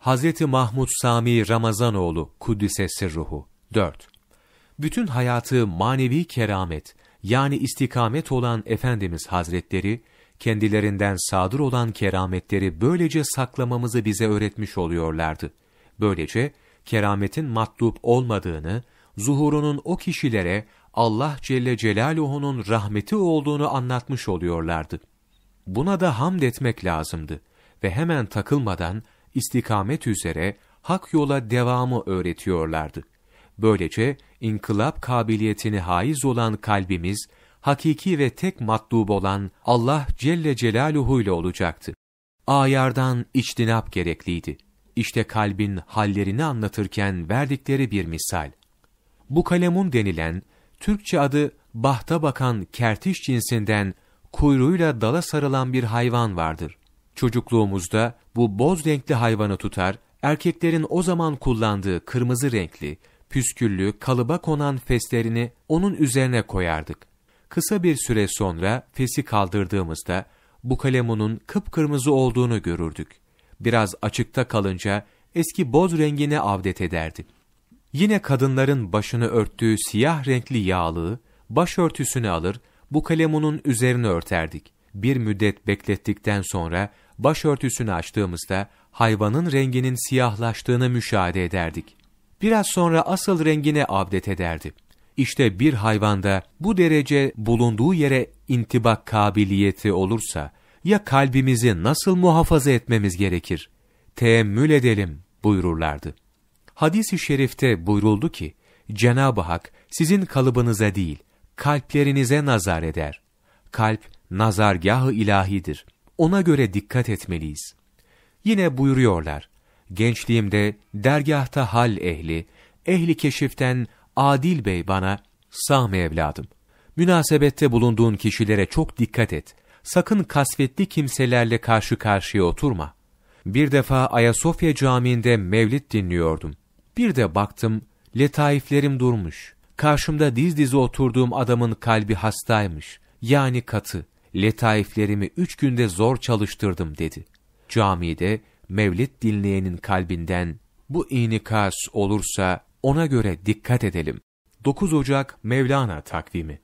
Hazreti Mahmud Sami Ramazanoğlu Kuddise Sirruhu 4. Bütün hayatı manevi keramet yani istikamet olan Efendimiz Hazretleri, kendilerinden sadır olan kerametleri böylece saklamamızı bize öğretmiş oluyorlardı. Böylece kerametin matlup olmadığını, zuhurunun o kişilere Allah Celle Celaluhu'nun rahmeti olduğunu anlatmış oluyorlardı. Buna da hamd etmek lazımdı ve hemen takılmadan istikamet üzere hak yola devamı öğretiyorlardı. Böylece inkılap kabiliyetini haiz olan kalbimiz, hakiki ve tek matlub olan Allah Celle Celaluhu ile olacaktı. Ayardan içtinap gerekliydi. İşte kalbin hallerini anlatırken verdikleri bir misal. Bu kalemun denilen, Türkçe adı bahta bakan kertiş cinsinden kuyruğuyla dala sarılan bir hayvan vardır. Çocukluğumuzda bu boz renkli hayvanı tutar, erkeklerin o zaman kullandığı kırmızı renkli, püsküllü, kalıba konan feslerini onun üzerine koyardık. Kısa bir süre sonra fesi kaldırdığımızda bu kalemunun kıpkırmızı olduğunu görürdük. Biraz açıkta kalınca eski boz rengine avdet ederdi. Yine kadınların başını örttüğü siyah renkli yağlığı, başörtüsünü alır, bu kalemunun üzerine örterdik. Bir müddet beklettikten sonra başörtüsünü açtığımızda hayvanın renginin siyahlaştığını müşahede ederdik. Biraz sonra asıl rengine avdet ederdi. İşte bir hayvanda bu derece bulunduğu yere intibak kabiliyeti olursa, ya kalbimizi nasıl muhafaza etmemiz gerekir? Teemmül edelim buyururlardı. Hadis-i şerifte buyuruldu ki, Cenab-ı Hak sizin kalıbınıza değil, kalplerinize nazar eder. Kalp, nazargah-ı ilahidir. Ona göre dikkat etmeliyiz. Yine buyuruyorlar, gençliğimde dergahta hal ehli, ehli keşiften Adil Bey bana, Sami evladım, münasebette bulunduğun kişilere çok dikkat et. Sakın kasvetli kimselerle karşı karşıya oturma. Bir defa Ayasofya Camii'nde mevlid dinliyordum. Bir de baktım, letaiflerim durmuş. Karşımda diz dize oturduğum adamın kalbi hastaymış. Yani katı. Letaiflerimi üç günde zor çalıştırdım dedi. Camide mevlid dinleyenin kalbinden bu inikas olursa ona göre dikkat edelim. 9 Ocak Mevlana takvimi